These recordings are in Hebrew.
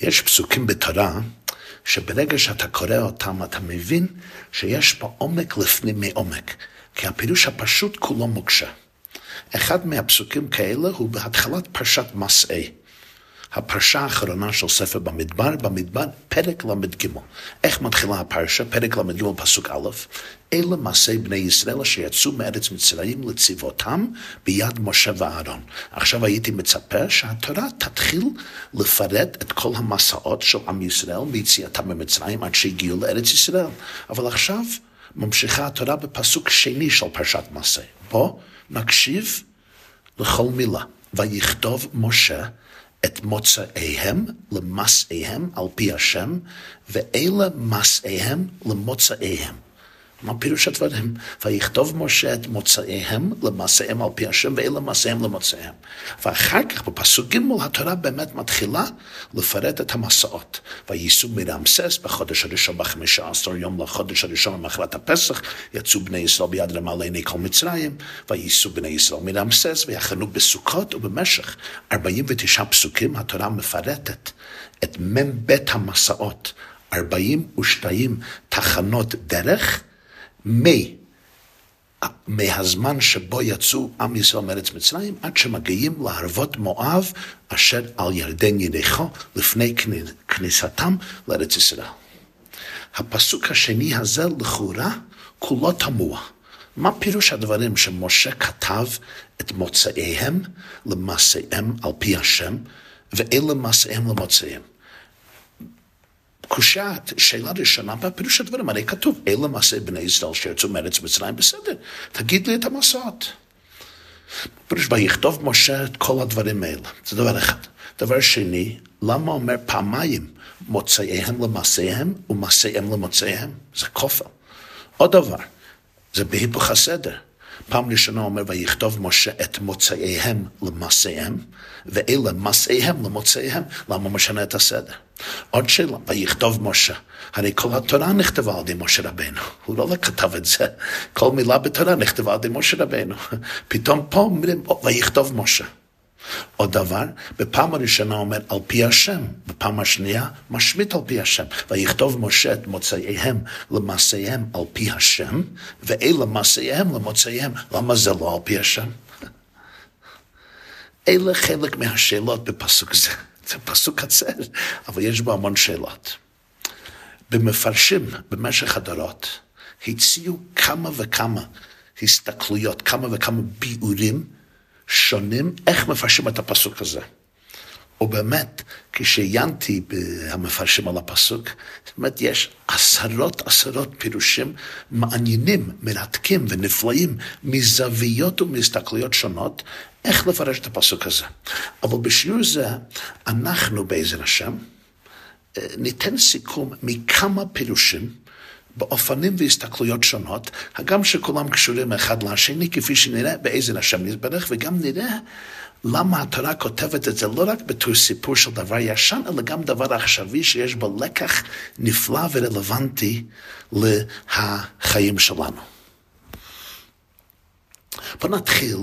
יש פסוקים בתורה שברגע שאתה קורא אותם אתה מבין שיש פה עומק לפנים מעומק, כי הפירוש הפשוט כולו מוקשה. אחד מהפסוקים כאלה הוא בהתחלת פרשת מסעי. הפרשה האחרונה של ספר במדבר, במדבר פרק ל"ג. איך מתחילה הפרשה? פרק ל"ג פסוק א', אלה מעשי בני ישראל אשר יצאו מארץ מצרים לצבאותם ביד משה ואהרון. עכשיו הייתי מצפה שהתורה תתחיל לפרט את כל המסעות של עם ישראל מיציאתם ממצרים עד שהגיעו לארץ ישראל. אבל עכשיו ממשיכה התורה בפסוק שני של פרשת מעשי. בוא נקשיב לכל מילה. ויכתוב משה את מוצאיהם למסעיהם על פי השם, ואלה מסעיהם למוצאיהם. מה פירוש הדברים? ויכתוב משה את מוצאיהם למעשיהם על פי השם ואלה מעשיהם למוצאיהם. ואחר כך בפסוק ג' התורה באמת מתחילה לפרט את המסעות. וייסעו מרמסס בחודש הראשון בחמישה עשר יום לחודש הראשון למחרת הפסח יצאו בני ישראל ביד רמה לעיני כל מצרים וייסעו בני ישראל מרמסס ויחנו בסוכות ובמשך 49 פסוקים התורה מפרטת את מ"ב המסעות 42 תחנות דרך מי, מהזמן שבו יצאו עם ישראל מארץ מצרים עד שמגיעים לערבות מואב אשר על ירדן ידיחו לפני כניסתם לארץ ישראל. הפסוק השני הזה לכאורה כולו תמוה. מה פירוש הדברים שמשה כתב את מוצאיהם למעשיהם על פי השם ואלה מעשיהם למוצאיהם? קושה, שאלה ראשונה, בפירוש הדברים, הרי כתוב, אלה מעשי בני ישראל שירצו מארץ מצרים, בסדר, תגיד לי את המסעות. פירוש, ויכתוב משה את כל הדברים האלה, זה דבר אחד. דבר שני, למה אומר פעמיים מוצאיהם למעשיהם ומעשיהם למוצאיהם? זה כופל. עוד דבר, זה בהיפוך הסדר. פעם ראשונה אומר, ויכתוב משה את מוצאיהם למעשיהם, ואלה מעשיהם למוצאיהם. למה משנה את הסדר? עוד שאלה, ויכתוב משה. הרי כל התורה נכתבה על ידי משה רבנו. הוא לא כתב את זה. כל מילה בתורה נכתבה על ידי משה רבנו. פתאום פה אומרים, ויכתוב משה. עוד דבר, בפעם הראשונה אומר על פי השם, בפעם השנייה משמיט על פי השם. ויכתוב משה את מוצאיהם למעשיהם על פי השם, ואלה מעשיהם למוצאיהם. למה זה לא על פי השם? אלה חלק מהשאלות בפסוק זה. זה פסוק קצר, אבל יש בו המון שאלות. במפרשים במשך הדורות הציעו כמה וכמה הסתכלויות, כמה וכמה ביאורים שונים איך מפרשים את הפסוק הזה. ובאמת, כשעיינתי במפרשים על הפסוק, זאת אומרת, יש עשרות עשרות פירושים מעניינים, מרתקים ונפלאים, מזוויות ומהסתכלויות שונות, איך לפרש את הפסוק הזה. אבל בשיעור זה, אנחנו בעזר השם, אה, ניתן סיכום מכמה פירושים באופנים והסתכלויות שונות, הגם שכולם קשורים אחד לשני, כפי שנראה בעזר השם יתברך, וגם נראה למה התורה כותבת את זה לא רק בתור סיפור של דבר ישן, אלא גם דבר עכשווי שיש בו לקח נפלא ורלוונטי לחיים שלנו. בואו נתחיל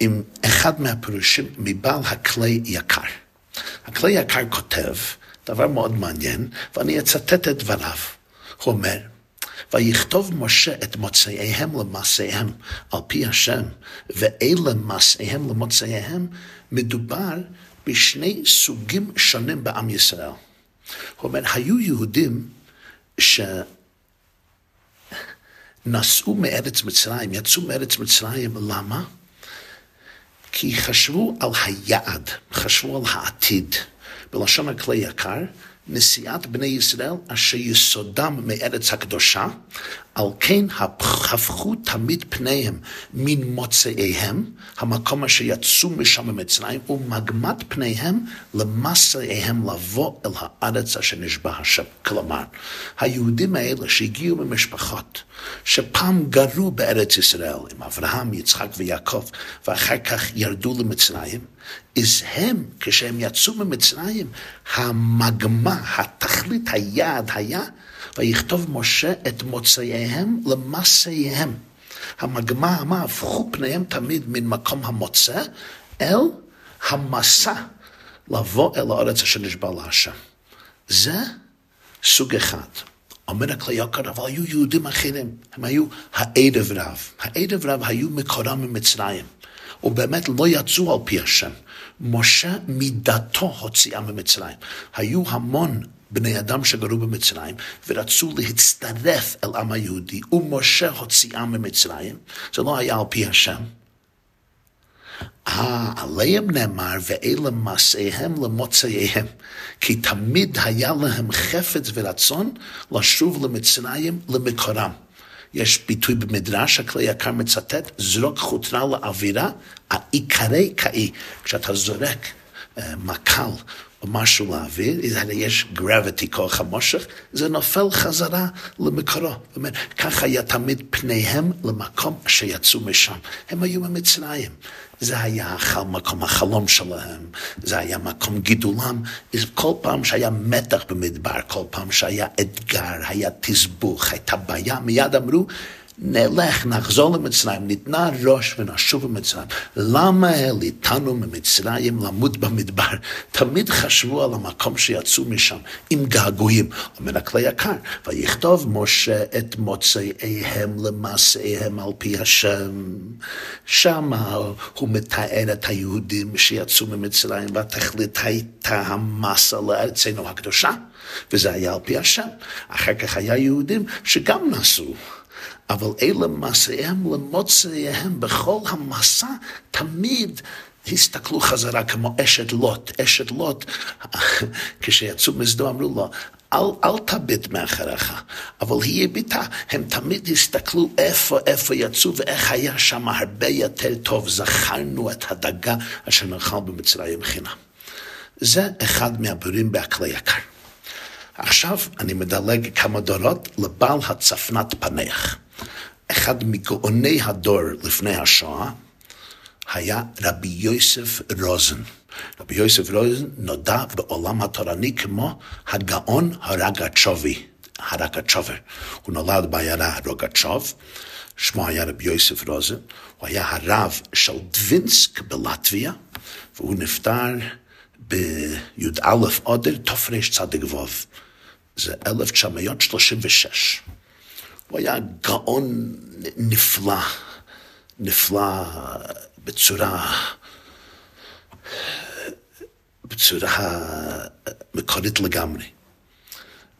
עם אחד מהפירושים מבעל הכלי יקר. הכלי יקר כותב דבר מאוד מעניין, ואני אצטט את דבריו. הוא אומר, ויכתוב משה את מוצאיהם למעשיהם על פי השם, ואלה מעשיהם למוצאיהם, מדובר בשני סוגים שונים בעם ישראל. הוא אומר, היו יהודים שנסעו מארץ מצרים, יצאו מארץ מצרים, למה? כי חשבו על היעד, חשבו על העתיד. בלשון הכלי יקר, נשיאת בני ישראל אשר יסודם מארץ הקדושה, על כן הפכו תמיד פניהם מן מוצאיהם, המקום אשר יצאו משם ממצרים, ומגמת פניהם למסעיהם לבוא אל הארץ אשר נשבע השם. כלומר, היהודים האלה שהגיעו ממשפחות, שפעם גרו בארץ ישראל עם אברהם, יצחק ויעקב, ואחר כך ירדו למצרים, אז הם, כשהם יצאו ממצרים, המגמה, התכלית, היעד היה ויכתוב משה את מוצאיהם למעשיהם. המגמה, מה הפכו פניהם תמיד מן מקום המוצא אל המסע לבוא אל הארץ אשר נשבע להשם. זה סוג אחד. אומר הכלי יקר, אבל היו יהודים אחרים, הם היו הערב רב. הערב רב היו מקורם ממצרים, ובאמת לא יצאו על פי השם. משה מידתו הוציאה ממצרים. היו המון בני אדם שגרו במצרים ורצו להצטרף אל עם היהודי, ומשה הוציאה ממצרים. זה לא היה על פי השם. אה, עליהם נאמר, ואלה מעשיהם למוצאיהם, כי תמיד היה להם חפץ ורצון לשוב למצרים למקורם. יש ביטוי במדרש, הכלי יקר מצטט, זרוק חוטרה לאווירה, העיקרי קאי. כשאתה זורק מקל או משהו לאוויר, הרי יש gravity, כוח המושך, זה נופל חזרה למקורו. זאת אומרת, ככה היה תמיד פניהם למקום שיצאו משם. הם היו במצרים. זה היה מקום החלום שלהם, זה היה מקום גידולם. כל פעם שהיה מתח במדבר, כל פעם שהיה אתגר, היה תסבוך, הייתה בעיה, מיד אמרו, נלך, נחזור למצרים, ניתנה ראש ונשוב למצרים. למה העליתנו ממצרים למות במדבר? תמיד חשבו על המקום שיצאו משם, עם געגועים. אומר הכלי יקר, ויכתוב משה את מוצאיהם למעשיהם על פי השם. שם הוא מתאר את היהודים שיצאו ממצרים, והתכלית הייתה המסה לארצנו הקדושה, וזה היה על פי השם. אחר כך היה יהודים שגם נסעו. אבל אלה מעשיהם למוצאיהם בכל המסע תמיד הסתכלו חזרה כמו אשת לוט. אשת לוט, כשיצאו מסדו אמרו לו, אל, אל תביט מאחריך, אבל היא הביטה, הם תמיד הסתכלו איפה, איפה יצאו ואיך היה שם הרבה יותר טוב. זכרנו את הדגה אשר נאכל במצרים חינם. זה אחד מהבירים בהכלי יקר. עכשיו אני מדלג כמה דורות לבעל הצפנת פנח. אחד מגאוני הדור לפני השואה היה רבי יוסף רוזן. רבי יוסף רוזן נודע בעולם התורני כמו הגאון הרגצ'ובי, הרגצ'ובר. הוא נולד בעיירה רוגצ'וב, שמו היה רבי יוסף רוזן, הוא היה הרב של דווינסק בלטביה, והוא נפטר בי"א אודר תרצ"ו, זה 1936. הוא היה גאון נפלא, נפלא בצורה, בצורה מקורית לגמרי.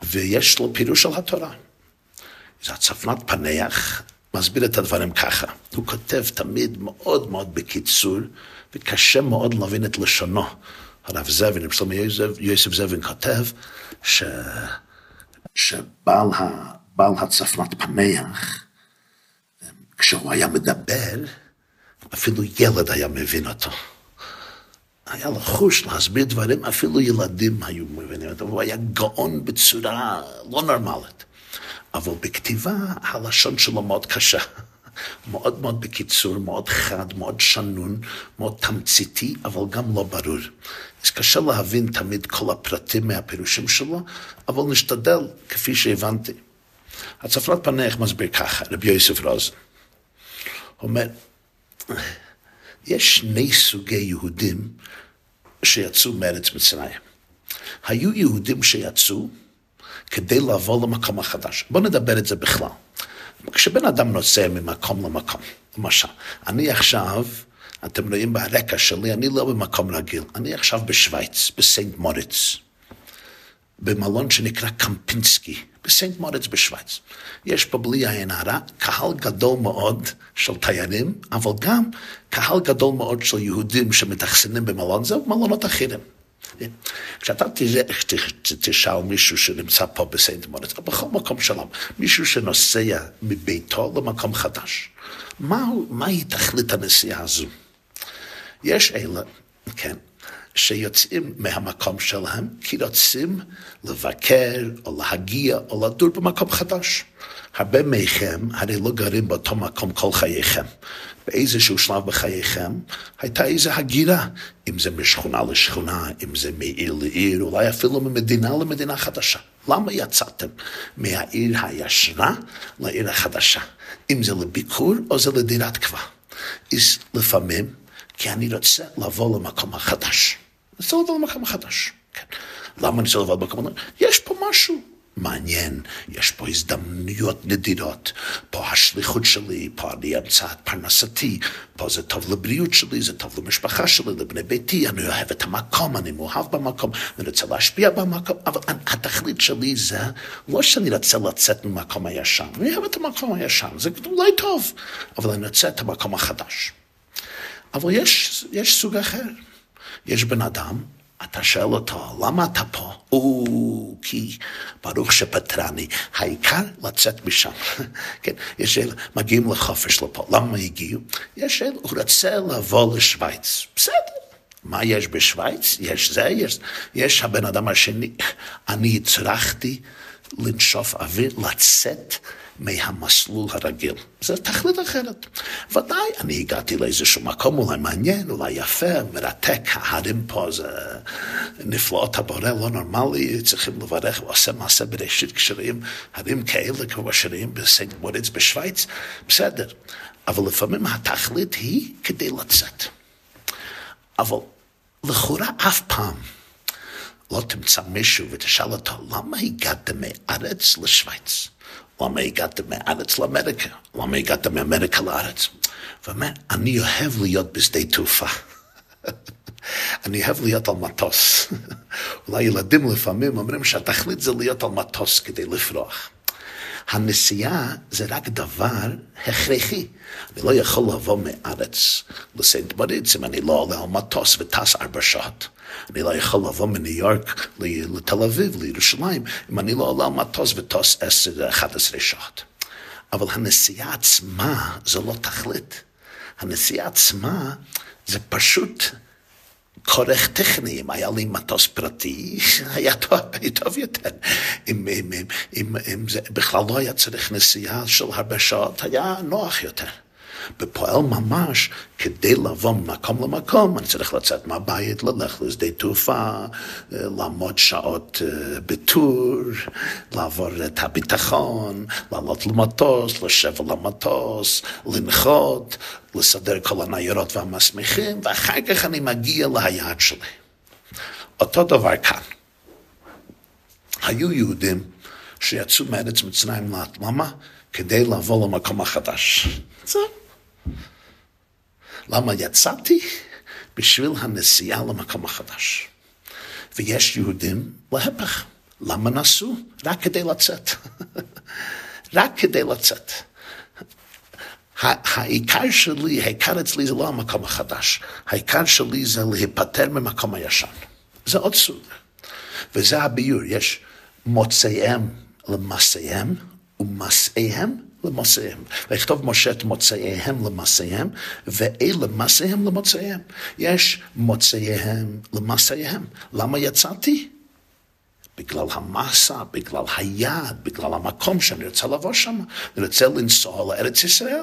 ויש לו פירוש על התורה. זה הצפנת פנח, מסביר את הדברים ככה. הוא כותב תמיד מאוד מאוד בקיצור, וקשה מאוד להבין את לשונו. הרב זבין, רב שלמה יוסף זבין כותב, ש... שבעל הצפנת פנח, כשהוא היה מדבר, אפילו ילד היה מבין אותו. היה לו חוש להסביר דברים, אפילו ילדים היו מבינים אותו, והוא היה גאון בצורה לא נורמלית. אבל בכתיבה הלשון שלו מאוד קשה. מאוד מאוד בקיצור, מאוד חד, מאוד שנון, מאוד תמציתי, אבל גם לא ברור. אז קשה להבין תמיד כל הפרטים מהפירושים שלו, אבל נשתדל כפי שהבנתי. הצפרת פנך מסביר ככה, רבי יוסף רוז. הוא אומר, יש שני סוגי יהודים שיצאו מארץ מצרים. היו יהודים שיצאו כדי לעבור למקום החדש. בואו נדבר את זה בכלל. כשבן אדם נוסע ממקום למקום, למשל, אני עכשיו, אתם רואים ברקע שלי, אני לא במקום רגיל, אני עכשיו בשוויץ, בסנט מוריץ, במלון שנקרא קמפינסקי, בסנט מוריץ בשוויץ. יש פה בלי עין הרע קהל גדול מאוד של תיירים, אבל גם קהל גדול מאוד של יהודים שמתאכסנים במלון זה ומלונות אחרים. כשאתה תראה, תשאל מישהו שנמצא פה בסנט מוריץ, או בכל מקום שלום, מישהו שנוסע מביתו למקום חדש, מהי תכלית הנסיעה הזו? יש אלה, כן, שיוצאים מהמקום שלהם כי רוצים לבקר או להגיע או לדור במקום חדש. הרבה מכם הרי לא גרים באותו מקום כל חייכם. באיזשהו שלב בחייכם הייתה איזו הגירה, אם זה משכונה לשכונה, אם זה מעיר לעיר, אולי אפילו ממדינה למדינה חדשה. למה יצאתם מהעיר הישנה לעיר החדשה? אם זה לביקור או זה לדירת קבע. לפעמים כי אני רוצה לבוא למקום החדש. זה לבוא למקום חדש. כן. למה אני צריך לעבוד במקום אחר? יש פה משהו. מעניין, יש פה הזדמנויות נדירות, פה השליחות שלי, פה אני אמצא את פרנסתי, פה זה טוב לבריאות שלי, זה טוב למשפחה שלי, לבני ביתי, אני אוהב את המקום, אני מאוהב במקום, אני רוצה להשפיע במקום, אבל התכלית שלי זה לא שאני רוצה לצאת ממקום הישן, אני אוהב את המקום הישן, זה אולי טוב, אבל אני רוצה את המקום החדש. אבל יש, יש סוג אחר, יש בן אדם אתה שואל אותו, למה אתה פה? או, כי ברוך שפטרני, העיקר לצאת משם. כן, יש אלה, מגיעים לחופש לפה, למה הגיעו? יש אלה, הוא רוצה לבוא לשוויץ, בסדר. מה יש בשוויץ? יש זה, יש, יש הבן אדם השני. אני הצלחתי לנשוף אוויר, לצאת מהמסלול הרגיל. זו תכלית אחרת. ודאי, אני הגעתי לאיזשהו מקום אולי מעניין, אולי יפה, מרתק, ההרים פה זה נפלאות הבורא, לא נורמלי, צריכים לברך, הוא עושה מעשה בראשית כשרים הרים כאלה כמו שרים בסנט מוריץ בשוויץ, בסדר. אבל לפעמים התכלית היא כדי לצאת. אבל לכאורה אף פעם לא תמצא מישהו ותשאל אותו, למה הגעת מארץ לשוויץ? למה הגעת מארץ לאמריקה? למה הגעת מאמריקה לארץ? ואומר, אני אוהב להיות בשדה תעופה. אני אוהב להיות על מטוס. אולי ילדים לפעמים אומרים שהתכלית זה להיות על מטוס כדי לפרוח. הנסיעה זה רק דבר הכרחי. אני לא יכול לבוא מארץ לסנט מריץ אם אני לא עולה על מטוס וטס ארבע שעות. אני לא יכול לבוא מניו יורק לתל אביב, לירושלים, אם אני לא עולה מטוס וטוס עשר, אחת עשרה שעות. אבל הנסיעה עצמה זו לא תכלית. הנסיעה עצמה זה פשוט כורך טכני, אם היה לי מטוס פרטי, היה טוב, טוב יותר. אם, אם, אם, אם, אם זה בכלל לא היה צריך נסיעה של הרבה שעות, היה נוח יותר. בפועל ממש, כדי לבוא ממקום למקום, אני צריך לצאת מהבית, ללכת לשדה תעופה, לעמוד שעות אה, בטור, לעבור את הביטחון, לעלות למטוס, לשבת למטוס, לנחות, לסדר כל הניירות והמסמיכים, ואחר כך אני מגיע ליעד שלי. אותו דבר כאן. היו יהודים שיצאו מארץ מצרים לאט. למה? כדי לבוא למקום החדש. זהו. למה יצאתי? בשביל הנסיעה למקום החדש. ויש יהודים להפך. למה נסעו? רק כדי לצאת. רק כדי לצאת. העיקר שלי, העיקר אצלי זה לא המקום החדש. העיקר שלי זה להיפטר ממקום הישן. זה עוד סוג. וזה הביור. יש מוצאיהם למסעיהם ומסעיהם למסעיהם. ויכתוב משה את מוצאיהם למסעיהם, ואלה מסעיהם למוצאיהם. יש מוצאיהם למסעיהם. למה יצאתי? בגלל המסע, בגלל היעד, בגלל המקום שאני רוצה לבוא שם. אני רוצה לנסוע לארץ ישראל.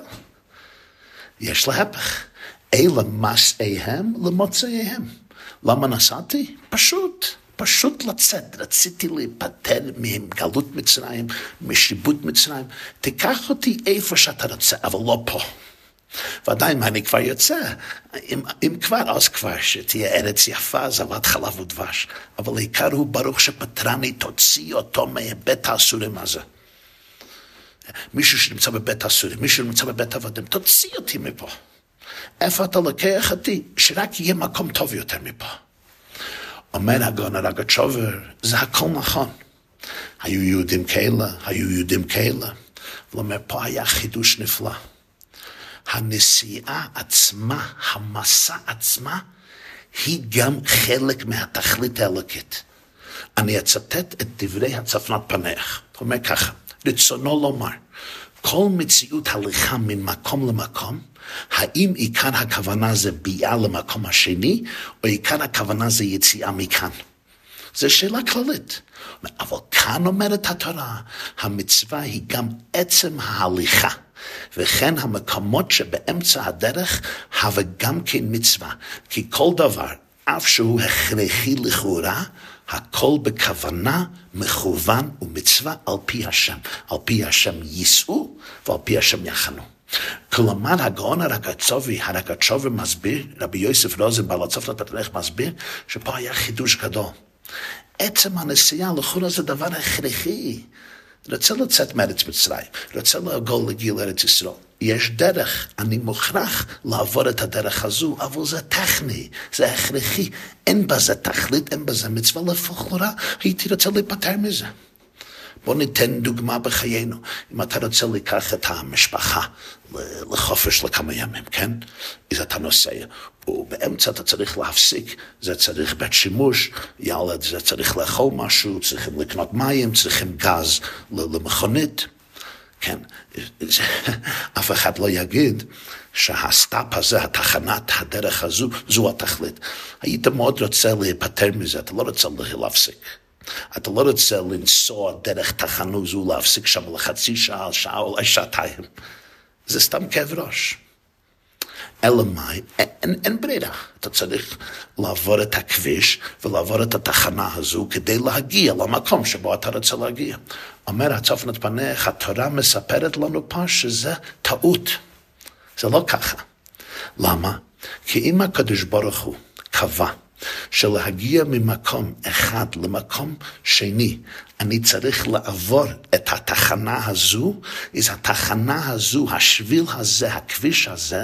יש להפך. אלה מסעיהם למוצאיהם. למה נסעתי? פשוט. פשוט לצאת, רציתי להיפטר מגלות מצרים, משיבוט מצרים. תיקח אותי איפה שאתה רוצה, אבל לא פה. ועדיין, אני כבר יוצא? אם, אם כבר, אז כבר שתהיה ארץ יפה, זבת חלב ודבש. אבל העיקר הוא ברוך שפטרני, תוציא אותו מבית האסורים הזה. מישהו שנמצא בבית האסורים, מישהו שנמצא בבית עבדים, תוציא אותי מפה. איפה אתה לוקח אותי? שרק יהיה מקום טוב יותר מפה. אומר הגאון הרגצ'ובר, זה הכל נכון. היו יהודים כאלה, היו יהודים כאלה. ואומר, פה היה חידוש נפלא. הנסיעה עצמה, המסע עצמה, היא גם חלק מהתכלית האלוקית. אני אצטט את דברי הצפנת פניך. הוא אומר ככה, רצונו לומר, כל מציאות הליכה ממקום למקום, האם עיקר הכוונה זה ביאה למקום השני, או עיקר הכוונה זה יציאה מכאן? זו שאלה כללית. אבל כאן אומרת התורה, המצווה היא גם עצם ההליכה. וכן המקומות שבאמצע הדרך הווה גם כן מצווה. כי כל דבר, אף שהוא הכרחי לכאורה, הכל בכוונה, מכוון ומצווה על פי השם. על פי השם יישאו ועל פי השם יחנו. כלומר, הגאון הרגצובי, הרגצובי מסביר, רבי יוסף רוזן, בעל הצופת התנ"ך מסביר, שפה היה חידוש גדול. עצם הנסיעה לחורה זה דבר הכרחי. רוצה לצאת מארץ מצרים, רוצה לגול לגיל ארץ ישראל. יש דרך, אני מוכרח לעבור את הדרך הזו, אבל זה טכני, זה הכרחי. אין בזה תכלית, אין בזה מצווה, לפחות הייתי רוצה להיפטר מזה. בוא ניתן דוגמה בחיינו. אם אתה רוצה לקח את המשפחה לחופש לכמה ימים, כן? אז אתה נוסע, ובאמצע אתה צריך להפסיק, זה צריך בית שימוש, ילד זה צריך לאכול משהו, צריכים לקנות מים, צריכים גז למכונית. כן, אף אחד לא יגיד שה stop הזה, התחנת הדרך הזו, זו התכלית. היית מאוד רוצה להיפטר מזה, אתה לא רוצה להפסיק. אתה לא רוצה לנסוע דרך תחנו זו, להפסיק שם לחצי שעה, שעה, אולי שעתיים. זה סתם כאב ראש. אלא מאי, אין, אין ברירה. אתה צריך לעבור את הכביש ולעבור את התחנה הזו כדי להגיע למקום שבו אתה רוצה להגיע. אומר הצופנת פניך, התורה מספרת לנו פה שזה טעות. זה לא ככה. למה? כי אם הקדוש ברוך הוא קבע שלהגיע ממקום אחד למקום שני, אני צריך לעבור את התחנה הזו, אז התחנה הזו, השביל הזה, הכביש הזה,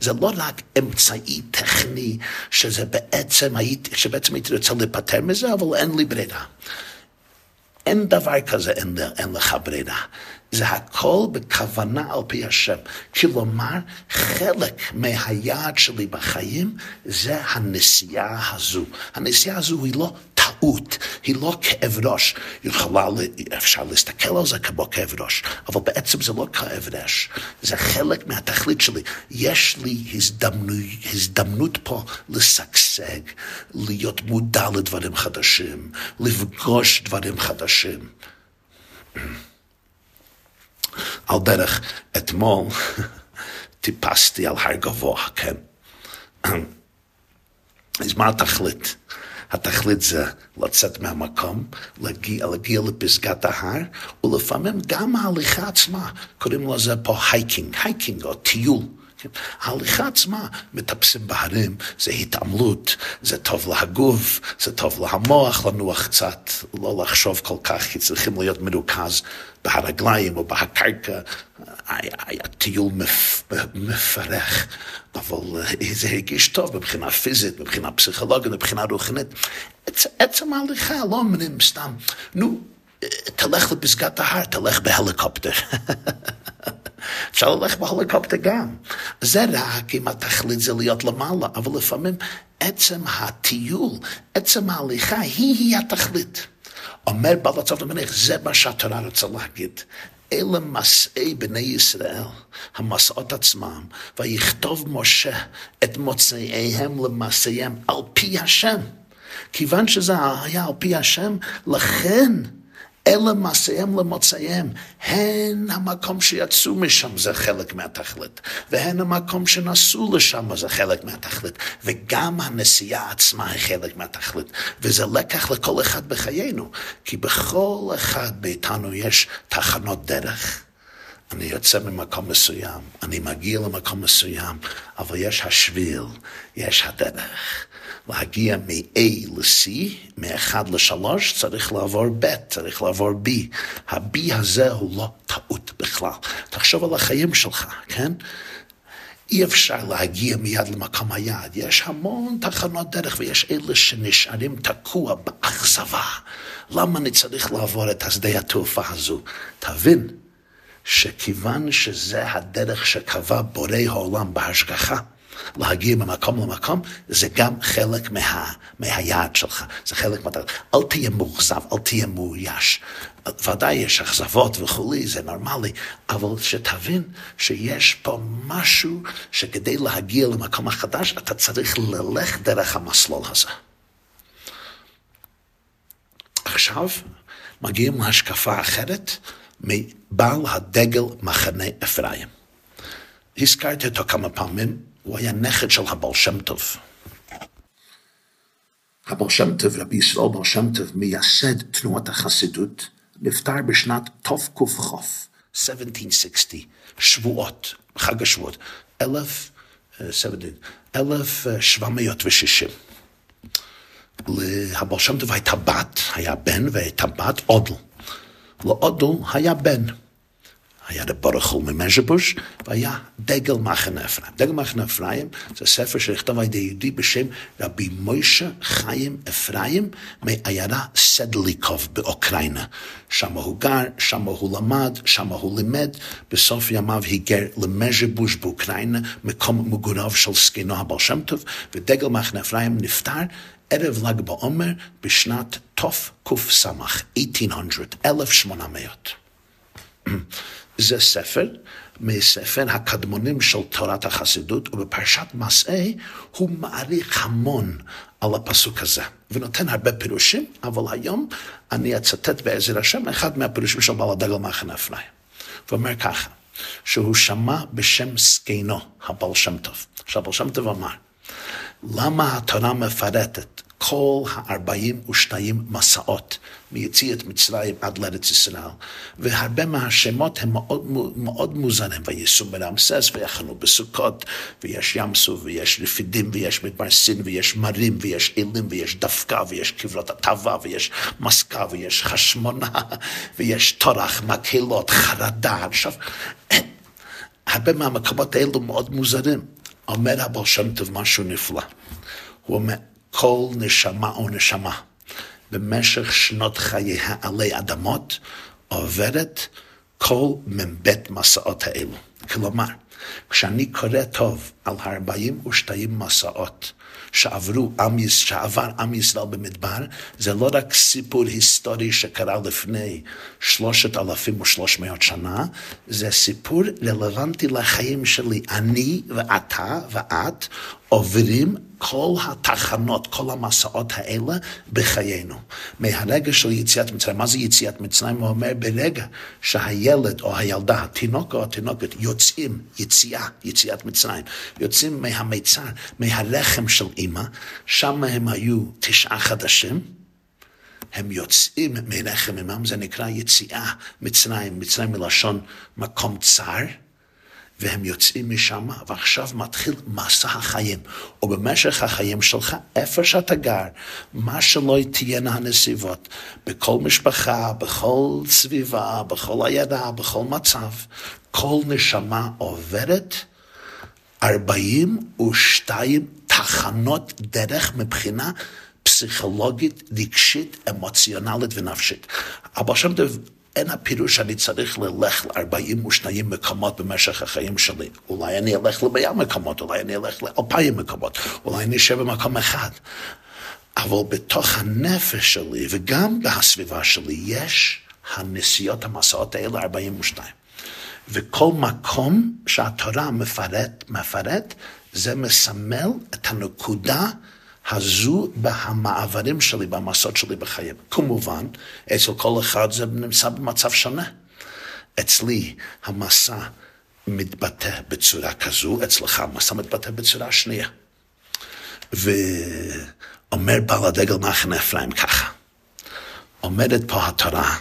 זה לא רק אמצעי טכני, שזה בעצם הייתי, שבעצם הייתי רוצה להיפטר מזה, אבל אין לי ברירה. אין דבר כזה, אין, אין לך ברירה. זה הכל בכוונה על פי השם. כלומר, חלק מהיעד שלי בחיים זה הנסיעה הזו. הנסיעה הזו היא לא טעות, היא לא כאב ראש. יכולה, אפשר להסתכל על זה כמו כאב ראש, אבל בעצם זה לא כאב ראש. זה חלק מהתכלית שלי. יש לי הזדמנות, הזדמנות פה לשגשג, להיות מודע לדברים חדשים, לפגוש דברים חדשים. על דרך, אתמול טיפסתי על הר גבוה, כן? אז מה התכלית? התכלית זה לצאת מהמקום, להגיע, להגיע לפסגת ההר, ולפעמים גם ההליכה עצמה, קוראים לזה פה hiking, hiking או טיול. ההליכה עצמה, מטפסים בהרים, זה התעמלות, זה טוב להגוף, זה טוב להמוח, לנוח קצת, לא לחשוב כל כך, כי צריכים להיות מרוכז בהרגליים או בהקרקע. היה טיול מפ... מפרך, אבל זה הרגיש טוב מבחינה פיזית, מבחינה פסיכולוגית, מבחינה רוחנית. עצם ההליכה, לא אומרים סתם, נו, תלך לפסגת ההר, תלך בהליקופטר. אפשר ללכת בהליקופטר גם. זה רק אם התכלית זה להיות למעלה, אבל לפעמים עצם הטיול, עצם ההליכה, היא-היא התכלית. אומר בעל הצוות המלך, זה מה שהתורה רוצה להגיד. אלה מסעי בני ישראל, המסעות עצמם, ויכתוב משה את מוצאיהם למעשיהם על פי השם. כיוון שזה היה על פי השם, לכן אלה מעשיהם למוצאיהם, הן המקום שיצאו משם זה חלק מהתכלית, והן המקום שנסעו לשם זה חלק מהתכלית, וגם הנסיעה עצמה היא חלק מהתכלית, וזה לקח לכל אחד בחיינו, כי בכל אחד מאיתנו יש תחנות דרך. אני יוצא ממקום מסוים, אני מגיע למקום מסוים, אבל יש השביל, יש הדרך. להגיע מ-A ל-C, מ-1 ל-3, צריך לעבור ב', צריך לעבור B. ה-B הזה הוא לא טעות בכלל. תחשוב על החיים שלך, כן? אי אפשר להגיע מיד למקום היעד. יש המון תחנות דרך ויש אלה שנשארים תקוע באכזבה. למה אני צריך לעבור את השדה התעופה הזו? תבין שכיוון שזה הדרך שקבע בורא העולם בהשגחה, להגיע ממקום למקום, זה גם חלק מה, מהיעד שלך, זה חלק מה... אל תהיה מאוכזב, אל תהיה מאויש. ודאי יש אכזבות וכולי, זה נורמלי, אבל שתבין שיש פה משהו שכדי להגיע למקום החדש, אתה צריך ללך דרך המסלול הזה. עכשיו מגיעים להשקפה אחרת מבעל הדגל מחנה אפרים. הזכרתי אותו כמה פעמים, הוא היה נכד של הבעל שם טוב. הבעל שם טוב, רבי ישראל בעל שם טוב, מייסד תנועת החסידות, נפטר בשנת תקכ"ח, 1760, שבועות, חג השבועות, 1760. להבעל שם טוב הייתה בת, היה בן והייתה בת עודל. לעודל היה בן. היה ברוך הוא ממז'בוש, והיה דגל מחנה אפרים. דגל מחנה אפרים זה ספר שנכתב על ידי יהודי בשם רבי מוישה חיים אפרים מעיירה סדליקוב באוקראינה. שם הוא גר, שם הוא למד, שם הוא לימד, בסוף ימיו היגר למז'בוש באוקראינה, מקום מגוריו של זקנו הבעל שם טוב, ודגל מחנה אפרים נפטר ערב ל"ג בעומר בשנת תקס, 1800, 1800. זה ספר מספר הקדמונים של תורת החסידות, ובפרשת מסעי הוא מעריך המון על הפסוק הזה, ונותן הרבה פירושים, אבל היום אני אצטט בעזר השם אחד מהפירושים של בעל הדגל מחנה אפרים. ואומר ככה, שהוא שמע בשם זקנו, הבעל שם טוב. עכשיו, הבעל שם טוב אמר, למה התורה מפרטת כל ה-42 מסעות מיציאת מצרים עד לארץ ישראל, והרבה מהשמות הם מאוד, מאוד מוזרים, וייסעו ברמסס ויחנו בסוכות, ויש ים סוף, ויש רפידים, ויש מדבר סין, ויש מרים, ויש אלים, ויש דווקא, ויש קברות הטבה, ויש מסקה, ויש חשמונה, ויש טורח, מקהלות, חרדה. עכשיו, הרבה מהמקומות האלו מאוד מוזרים. אומר הבעל שם טוב משהו נפלא. הוא אומר, כל נשמה או נשמה במשך שנות חייה עלי אדמות עוברת כל מ"ב מסעות האלו. כלומר, כשאני קורא טוב על 42 מסעות שעברו עם, שעבר עם ישראל במדבר, זה לא רק סיפור היסטורי שקרה לפני שלושת אלפים ושלוש מאות שנה, זה סיפור רלוונטי לחיים שלי. אני ואתה ואת עוברים כל התחנות, כל המסעות האלה בחיינו. מהרגע של יציאת מצרים, מה זה יציאת מצרים? הוא אומר, ברגע שהילד או הילדה, התינוק או התינוקת, יוצאים, יציאה, יציאת מצרים, יוצאים מהמיצר, מהרחם של אימא, שם הם היו תשעה חדשים. הם יוצאים מרחם אמם, זה נקרא יציאה מצרים, מצרים מלשון מקום צר. והם יוצאים משם, ועכשיו מתחיל מסע החיים. ובמשך החיים שלך, איפה שאתה גר, מה שלא תהיינה הנסיבות, בכל משפחה, בכל סביבה, בכל עיירה, בכל מצב, כל נשמה עוברת 42 תחנות דרך מבחינה פסיכולוגית, רגשית, אמוציונלית ונפשית. אבל שם אין הפירוש שאני צריך ללך ל-42 מקומות במשך החיים שלי. אולי אני אלך ל-100 מקומות, אולי אני אלך ל-2,000 מקומות, אולי אני אשב במקום אחד. אבל בתוך הנפש שלי וגם בסביבה שלי יש הנסיעות, המסעות האלה 42. וכל מקום שהתורה מפרט, מפרט, זה מסמל את הנקודה הזו במעברים שלי, במסעות שלי בחיים. כמובן, אצל כל אחד זה נמצא במצב שונה. אצלי המסע מתבטא בצורה כזו, אצלך המסע מתבטא בצורה שנייה. ואומר בעל הדגל מחנה אפרים ככה, עומדת פה התורה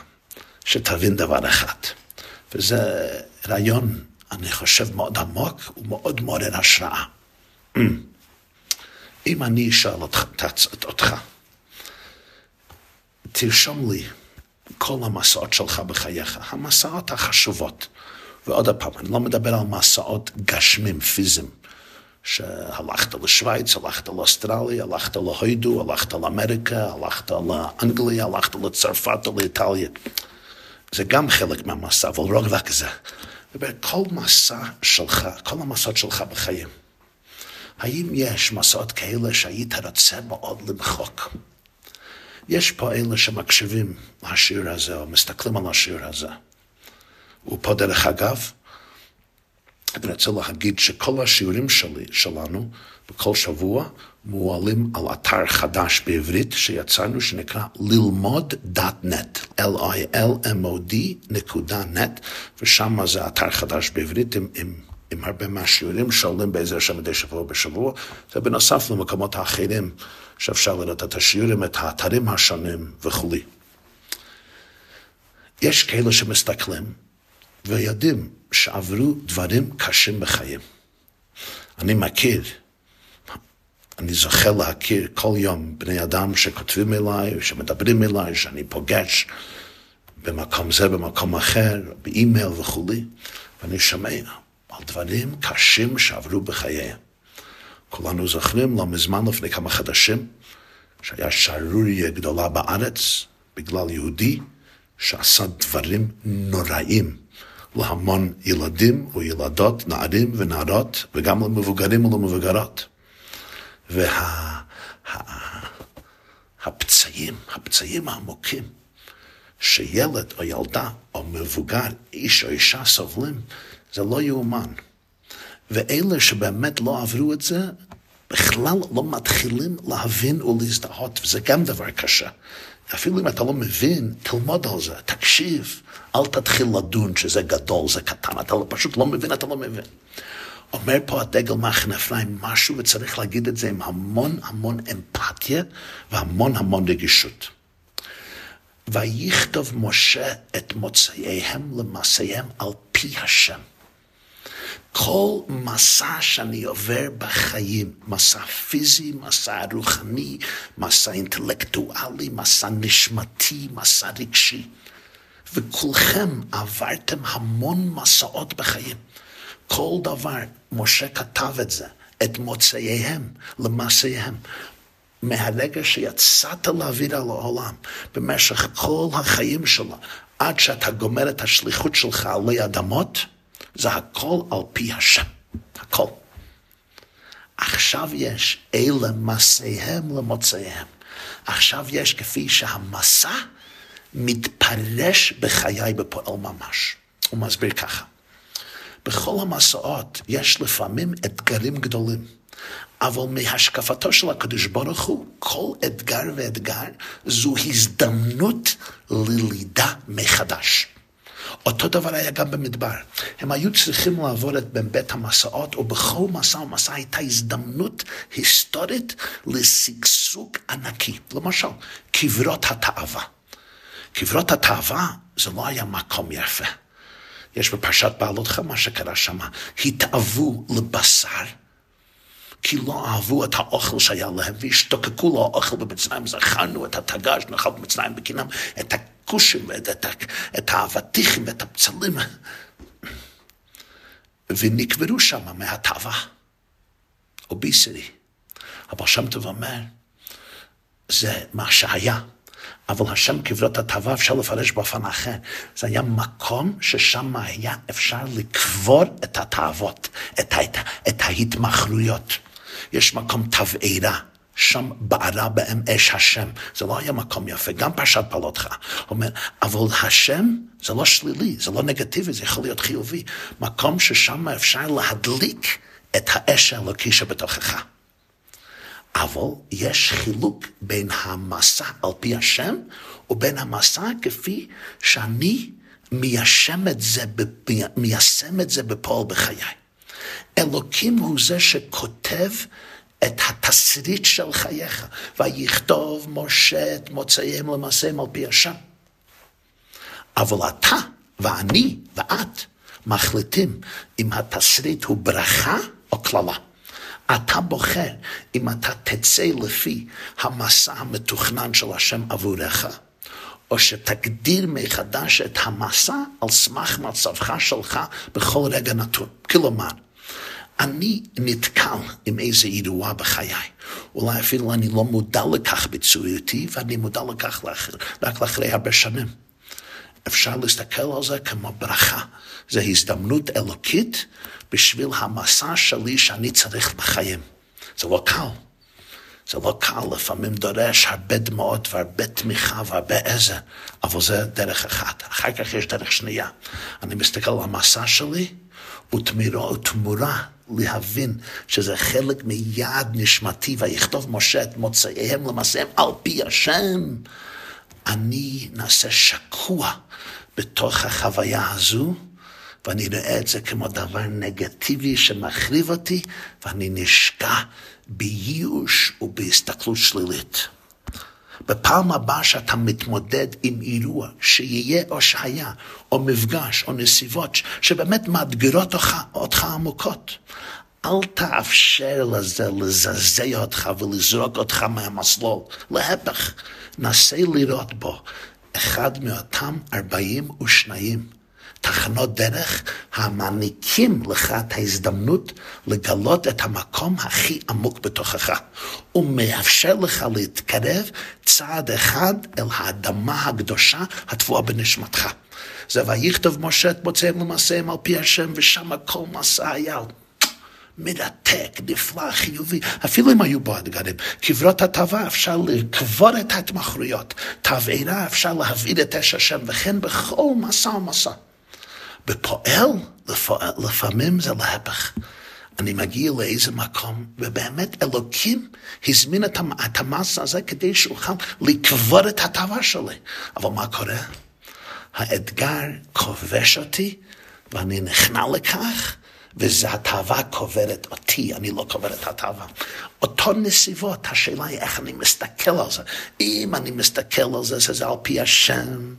שתבין דבר אחד, וזה רעיון, אני חושב, מאוד עמוק ומאוד מעורר השראה. אם אני אשאל אותך, אותך, תרשום לי כל המסעות שלך בחייך, המסעות החשובות. ועוד פעם, אני לא מדבר על מסעות גשמים, פיזיים, שהלכת לשוויץ, הלכת לאוסטרליה, הלכת להוידו, הלכת לאמריקה, הלכת לאנגליה, הלכת לצרפת או לאיטליה. זה גם חלק מהמסע, אבל לא רק זה. כל מסע שלך, כל המסעות שלך בחיים. האם יש מסעות כאלה שהיית רוצה מאוד למחוק? יש פה אלה שמקשיבים לשיר הזה, או מסתכלים על השיר הזה. ופה דרך אגב, אני רוצה להגיד שכל השיעורים שלי, שלנו, בכל שבוע, מועלים על אתר חדש בעברית שיצרנו, שנקרא ללמוד.נט, L-I-L-M-O-D נקודה נט, ושם זה אתר חדש בעברית עם, עם עם הרבה מהשיעורים שעולים בעזר השם מדי שבוע בשבוע, זה בנוסף למקומות האחרים שאפשר לראות את השיעורים, את האתרים השונים וכולי. יש כאלה שמסתכלים ויודעים שעברו דברים קשים בחיים. אני מכיר אני זוכה להכיר כל יום בני אדם שכותבים אליי, שמדברים אליי, שאני פוגש במקום זה, במקום אחר, באימייל וכולי, ואני שומע על דברים קשים שעברו בחייהם. כולנו זוכרים לא מזמן לפני כמה חדשים, שהיה שערוריה גדולה בארץ בגלל יהודי שעשה דברים נוראים להמון ילדים וילדות, נערים ונערות, וגם למבוגרים ולמבוגרות. וה, הפצעים העמוקים שילד או ילדה או מבוגר, איש או אישה סובלים, זה לא יאומן. ואלה שבאמת לא עברו את זה, בכלל לא מתחילים להבין ולהזדהות, וזה גם דבר קשה. אפילו אם אתה לא מבין, תלמוד על זה, תקשיב, אל תתחיל לדון שזה גדול, זה קטן, אתה לא, פשוט לא מבין, אתה לא מבין. אומר פה הדגל מחנה אפרים משהו, וצריך להגיד את זה עם המון המון אמפתיה והמון המון רגישות. ויכתוב משה את מוצאיהם למעשיהם על פי השם. כל מסע שאני עובר בחיים, מסע פיזי, מסע רוחני, מסע אינטלקטואלי, מסע נשמתי, מסע רגשי. וכולכם עברתם המון מסעות בחיים. כל דבר, משה כתב את זה, את מוצאיהם למעשיהם. מהרגע שיצאת לאוויר על העולם, במשך כל החיים שלו, עד שאתה גומר את השליחות שלך עלי אדמות, זה הכל על פי השם, הכל. עכשיו יש אלה מסעיהם למוצאיהם. עכשיו יש כפי שהמסע מתפרש בחיי בפועל ממש. הוא מסביר ככה. בכל המסעות יש לפעמים אתגרים גדולים. אבל מהשקפתו של הקדוש ברוך הוא, כל אתגר ואתגר זו הזדמנות ללידה מחדש. אותו דבר היה גם במדבר. הם היו צריכים לעבור את בית המסעות, ובכל מסע ומסע הייתה הזדמנות היסטורית לשגשוג ענקי. למשל, קברות התאווה. קברות התאווה זה לא היה מקום יפה. יש בפרשת בעלותך מה שקרה שם, התאוו לבשר. כי לא אהבו את האוכל שהיה להם, והשתוקקו לו האוכל במצרים, זכרנו את התגש, נאכל במצרים בקינם, את הכושים, ואת את, את האבטיחים ואת הפצלים, ונקברו שם מהתאווה, אוביסרי. אבל שם טוב אומר, זה מה שהיה. אבל השם קברות התאווה אפשר לפרש באופן אחר. זה היה מקום ששם היה אפשר לקבור את התאוות, את, את, את ההתמכרויות. יש מקום תבערה. שם בערה בהם אש השם. זה לא היה מקום יפה, גם פרשת פעלותך. אומר, אבל השם זה לא שלילי, זה לא נגטיבי, זה יכול להיות חיובי. מקום ששם אפשר להדליק את האש האלוקי שבתוכך. אבל יש חילוק בין המסע על פי השם ובין המסע כפי שאני מיישם את זה, מיישם את זה בפועל בחיי. אלוקים הוא זה שכותב את התסריט של חייך, ויכתוב משה את מוצאיהם למעשיהם על פי השם. אבל אתה ואני ואת מחליטים אם התסריט הוא ברכה או קללה. אתה בוחר אם אתה תצא לפי המסע המתוכנן של השם עבורך, או שתגדיר מחדש את המסע על סמך מצבך שלך בכל רגע נתון. כלומר, אני נתקל עם איזה אירוע בחיי. אולי אפילו אני לא מודע לכך בצוריותי, ואני מודע לכך רק לאחרי הרבה שנים. אפשר להסתכל על זה כמו ברכה. זו הזדמנות אלוקית בשביל המסע שלי שאני צריך בחיים. זה לא קל. זה לא קל, לפעמים דורש הרבה דמעות והרבה תמיכה והרבה עזר, אבל זה דרך אחת. אחר כך יש דרך שנייה. אני מסתכל על המסע שלי, ותמורה, ותמורה להבין שזה חלק מיעד נשמתי, ויכתוב משה את מוצאיהם למעשיהם על פי השם. אני נעשה שקוע בתוך החוויה הזו, ואני רואה את זה כמו דבר נגטיבי שמחריב אותי, ואני נשקע בייאוש ובהסתכלות שלילית. בפעם הבאה שאתה מתמודד עם אירוע שיהיה או שהיה, או מפגש, או נסיבות שבאמת מאתגרות אותך, אותך עמוקות, אל תאפשר לזה לזעזע אותך ולזרוק אותך מהמסלול. להפך, נסה לראות בו אחד מאותם ארבעים ושניים תחנות דרך המעניקים לך את ההזדמנות לגלות את המקום הכי עמוק בתוכך. הוא מאפשר לך להתקרב צעד אחד אל האדמה הקדושה התבואה בנשמתך. זה ויכתוב משה את מוצאיהם למעשיהם על פי השם, ושם כל מסע היה מרתק, נפלא, חיובי, אפילו אם היו בו אתגרים. קברות התאווה אפשר לקבור את ההתמחרויות, תבעירה אפשר להבעיר את אש השם, וכן בכל מסע ומסע. בפועל, לפעמים זה להפך. אני מגיע לאיזה מקום, ובאמת אלוקים הזמין את המסע הזה כדי שאוכל לקבור את התאווה שלי. אבל מה קורה? האתגר כובש אותי, ואני נכנע לכך, וזה התאווה קוברת אותי, אני לא קובר את התאווה. אותו נסיבות, השאלה היא איך אני מסתכל על זה. אם אני מסתכל על זה, זה על פי השם.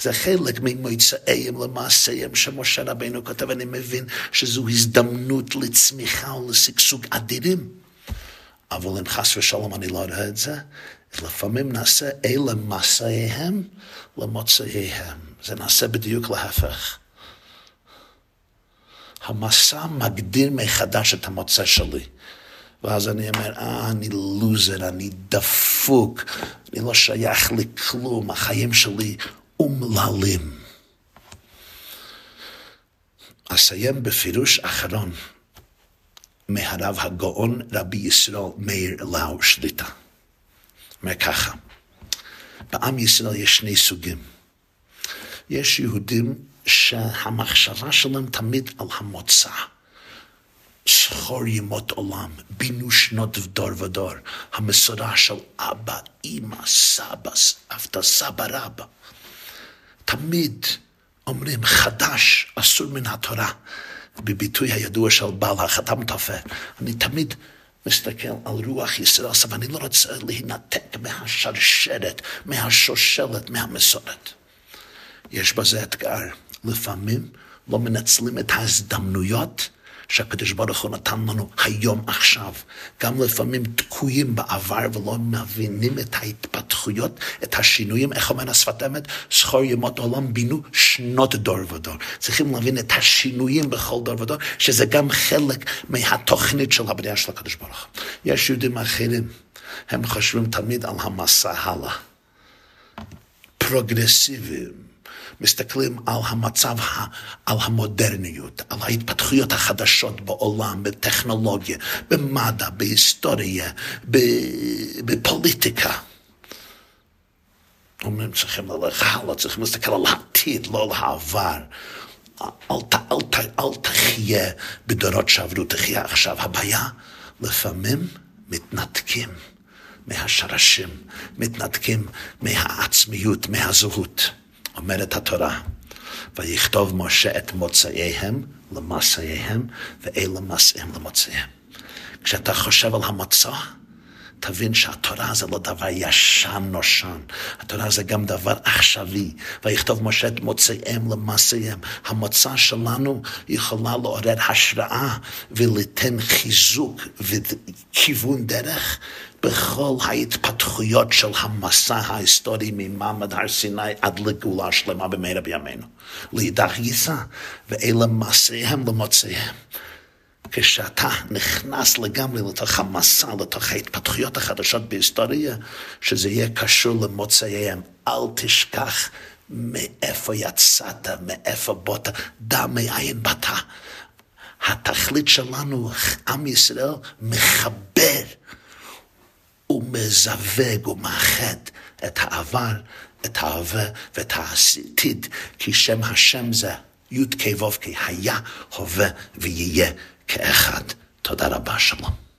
זה חלק ממוצאיהם למעשיהם שמשה רבינו כותב, אני מבין שזו הזדמנות לצמיחה ולשגשוג אדירים. אבל אם חס ושלום אני לא רואה את זה, לפעמים נעשה אלה מסעיהם למוצאיהם. זה נעשה בדיוק להפך. המסע מגדיר מחדש את המוצא שלי. ואז אני אומר, אה, אני לוזר, אני דפוק, אני לא שייך לכלום, החיים שלי אומללים. אסיים בפירוש אחרון מהרב הגאון רבי ישראל מאיר לאו שליטה. אומר ככה, בעם ישראל יש שני סוגים. יש יהודים שהמחשבה שלהם תמיד על המוצא. זכור ימות עולם, בינו שנות דור ודור, המסורה של אבא, אימא, סבא, סבתא, סבא רבא. תמיד אומרים חדש, אסור מן התורה, בביטוי הידוע של בעל החתם תופר. אני תמיד מסתכל על רוח ישראל, אבל אני לא רוצה להינתק מהשרשרת, מהשושלת, מהמסורת. יש בזה אתגר. לפעמים לא מנצלים את ההזדמנויות שהקדוש ברוך הוא נתן לנו היום עכשיו. גם לפעמים תקועים בעבר ולא מבינים את ההתפתחויות, את השינויים. איך אומר השפת אמת? זכור ימות עולם בינו שנות דור ודור. צריכים להבין את השינויים בכל דור ודור, שזה גם חלק מהתוכנית של הבריאה של הקדוש ברוך הוא. יש יהודים אחרים, הם חושבים תמיד על המסע הלאה. פרוגרסיביים. מסתכלים על המצב, על המודרניות, על ההתפתחויות החדשות בעולם, בטכנולוגיה, במדע, בהיסטוריה, בפוליטיקה. אומרים, צריכים ללכת הלאה, צריכים להסתכל על העתיד, לא על העבר. אל, אל, אל, אל תחיה בדורות שעברו, תחיה עכשיו. הבעיה, לפעמים מתנתקים מהשרשים, מתנתקים מהעצמיות, מהזהות. אומרת התורה, ויכתוב משה את מוצאיהם למסעיהם, ואלה מסעיהם למוצאיהם. כשאתה חושב על המצע, תבין שהתורה זה לא דבר ישן נושן, התורה זה גם דבר עכשווי. ויכתוב משה את מוצאיהם למעשיהם. המוצא שלנו יכולה לעורר השראה וליתן חיזוק וכיוון דרך בכל ההתפתחויות של המסע ההיסטורי ממעמד הר סיני עד לגאולה שלמה במהרה בימינו. לאידך גיסא, ואלה מעשיהם למוצאיהם. כשאתה נכנס לגמרי לתוך המסע, לתוך ההתפתחויות החדשות בהיסטוריה, שזה יהיה קשור למוצאיהם. אל תשכח מאיפה יצאת, מאיפה באת, דע מאין באת. התכלית שלנו, עם ישראל, מחבר ומזווג ומאחד את העבר, את ההווה ואת העתיד, כי שם השם זה י"ק ו"ק, היה, הווה ויהיה כאחד. תודה רבה, שלום.